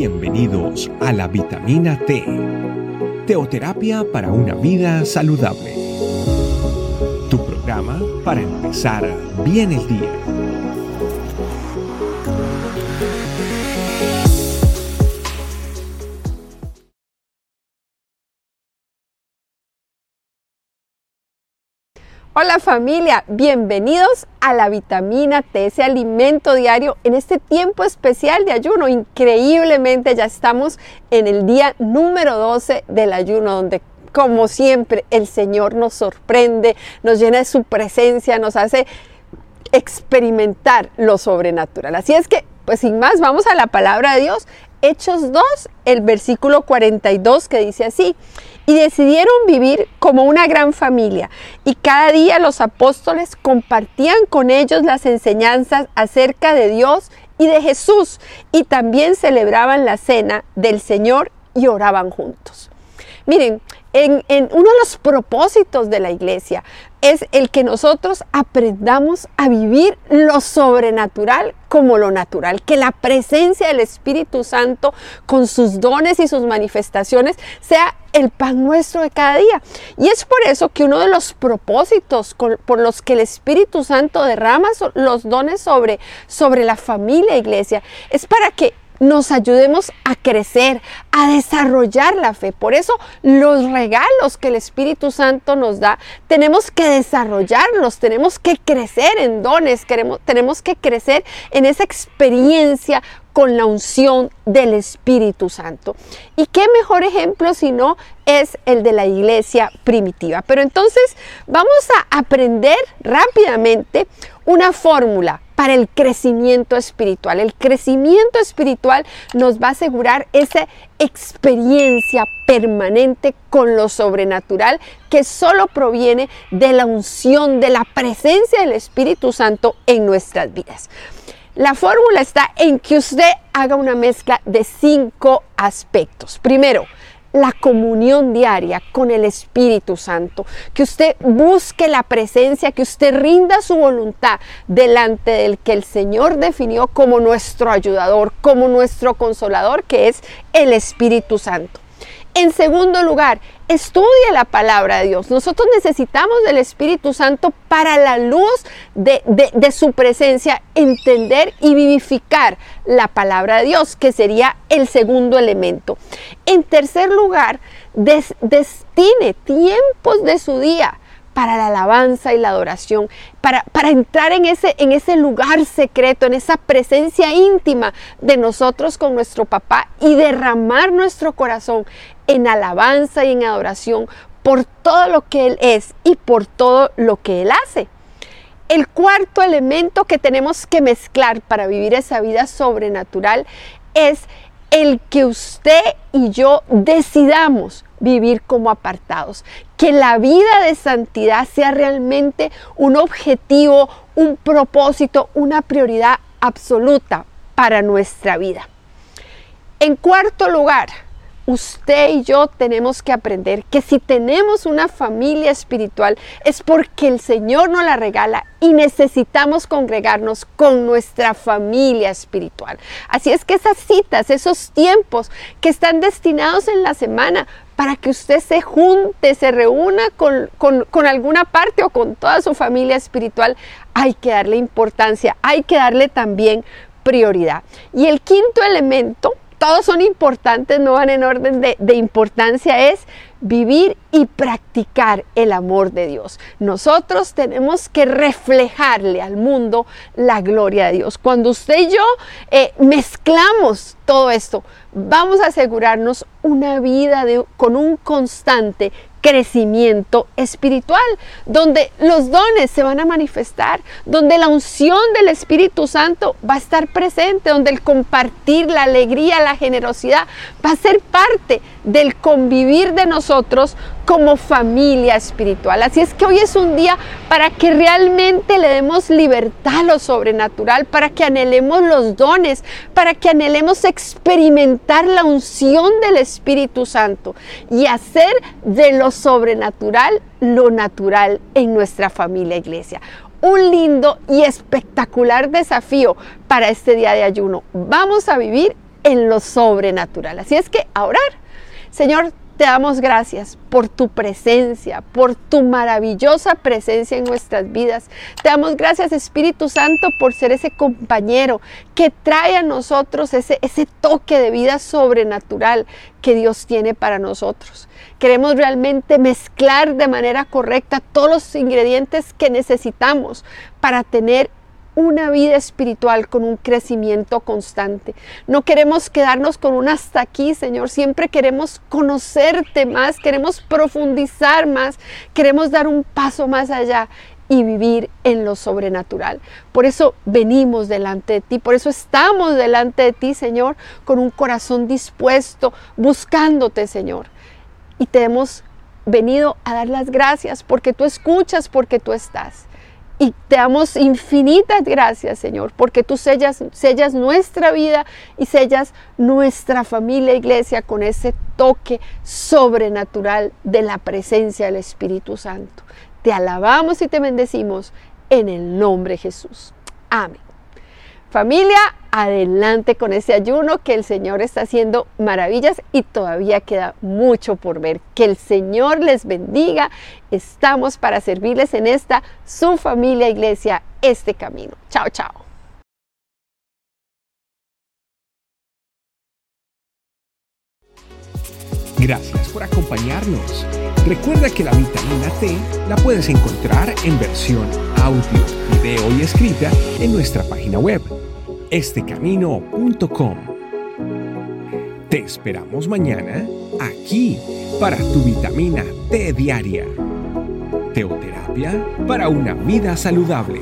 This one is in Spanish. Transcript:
Bienvenidos a la vitamina T, teoterapia para una vida saludable. Tu programa para empezar bien el día. Hola familia, bienvenidos a la vitamina T, ese alimento diario en este tiempo especial de ayuno. Increíblemente ya estamos en el día número 12 del ayuno, donde como siempre el Señor nos sorprende, nos llena de su presencia, nos hace experimentar lo sobrenatural. Así es que, pues sin más, vamos a la palabra de Dios. Hechos 2, el versículo 42 que dice así y decidieron vivir como una gran familia. Y cada día los apóstoles compartían con ellos las enseñanzas acerca de Dios y de Jesús y también celebraban la cena del Señor y oraban juntos. Miren, en, uno de los propósitos de la iglesia es el que nosotros aprendamos a vivir lo sobrenatural como lo natural, que la presencia del Espíritu Santo con sus dones y sus manifestaciones sea el pan nuestro de cada día. Y es por eso que uno de los propósitos por los que el Espíritu Santo derrama los dones sobre, sobre la familia iglesia es para que nos ayudemos a crecer, a desarrollar la fe. Por eso los regalos que el Espíritu Santo nos da, tenemos que desarrollarlos, tenemos que crecer en dones, queremos, tenemos que crecer en esa experiencia con la unción del Espíritu Santo. ¿Y qué mejor ejemplo si no es el de la iglesia primitiva? Pero entonces vamos a aprender rápidamente una fórmula para el crecimiento espiritual. El crecimiento espiritual nos va a asegurar esa experiencia permanente con lo sobrenatural que solo proviene de la unción, de la presencia del Espíritu Santo en nuestras vidas. La fórmula está en que usted haga una mezcla de cinco aspectos. Primero, la comunión diaria con el Espíritu Santo, que usted busque la presencia, que usted rinda su voluntad delante del que el Señor definió como nuestro ayudador, como nuestro consolador, que es el Espíritu Santo. En segundo lugar, estudia la palabra de Dios. Nosotros necesitamos del Espíritu Santo para la luz de, su presencia, entender y vivificar la palabra de Dios, que sería el segundo elemento. En tercer lugar, destine tiempos de su día para la alabanza y la adoración, para, para, entrar en ese, en ese lugar secreto, en esa presencia íntima de nosotros con nuestro papá y derramar nuestro corazón en alabanza y en adoración por todo lo que Él es y por todo lo que Él hace. El cuarto elemento que tenemos que mezclar para vivir esa vida sobrenatural es el que usted y yo decidamos vivir como apartados. Que la vida de santidad sea realmente un objetivo, un propósito, una prioridad absoluta para nuestra vida. En cuarto lugar, usted y yo tenemos que aprender que si tenemos una familia espiritual es porque el Señor nos la regala y necesitamos congregarnos con nuestra familia espiritual. Así es que esas citas, esos tiempos que están destinados en la semana para que usted se junte, se reúna con, con alguna parte o con toda su familia espiritual, hay que darle importancia, hay que darle también prioridad. Y el quinto elemento todos son importantes, no van en orden de, importancia, es vivir y practicar el amor de Dios. Nosotros tenemos que reflejarle al mundo la gloria de Dios. Cuando usted y yo eh, mezclamos todo esto, vamos a asegurarnos una vida con un constante crecimiento espiritual, donde los dones se van a manifestar, donde la unción del Espíritu Santo va a estar presente, donde el compartir, la alegría, la generosidad va a ser parte del convivir de nosotros como familia espiritual. Así es que hoy es un día para que realmente le demos libertad a lo sobrenatural, para que anhelemos los dones, para que anhelemos experimentar la unción del Espíritu Santo y hacer de lo sobrenatural lo natural en nuestra familia iglesia un lindo y espectacular desafío para este día de ayuno. Vamos a vivir en lo sobrenatural. Así es que a orar. Señor, te damos gracias por tu presencia, por tu maravillosa presencia en nuestras vidas. Te damos gracias Espíritu Santo por ser ese compañero que trae a nosotros ese, ese toque de vida sobrenatural que Dios tiene para nosotros. Queremos realmente mezclar de manera correcta todos los ingredientes que necesitamos para tener una vida espiritual con un crecimiento constante. No queremos quedarnos con un hasta aquí, Señor. Siempre queremos conocerte más, queremos profundizar más, queremos dar un paso más allá y vivir en lo sobrenatural. Por eso venimos delante de ti, por eso estamos delante de ti, Señor, con un corazón dispuesto, buscándote, Señor. Y te hemos venido a dar las gracias porque tú escuchas, porque tú estás. Y te damos infinitas gracias, Señor, porque tú sellas, nuestra vida y sellas nuestra familia, iglesia, con ese toque sobrenatural de la presencia del Espíritu Santo. Te alabamos y te bendecimos en el nombre de Jesús. Amén. Familia, adelante con ese ayuno que el Señor está haciendo maravillas y todavía queda mucho por ver. Que el Señor les bendiga. Estamos para servirles en esta su familia iglesia, este camino. Chao, chao. Gracias por acompañarnos. Recuerda que la vitamina T la puedes encontrar en versión audio, video y escrita en nuestra página web estecamino.com. Te esperamos mañana aquí para tu vitamina T diaria. Teoterapia para una vida saludable.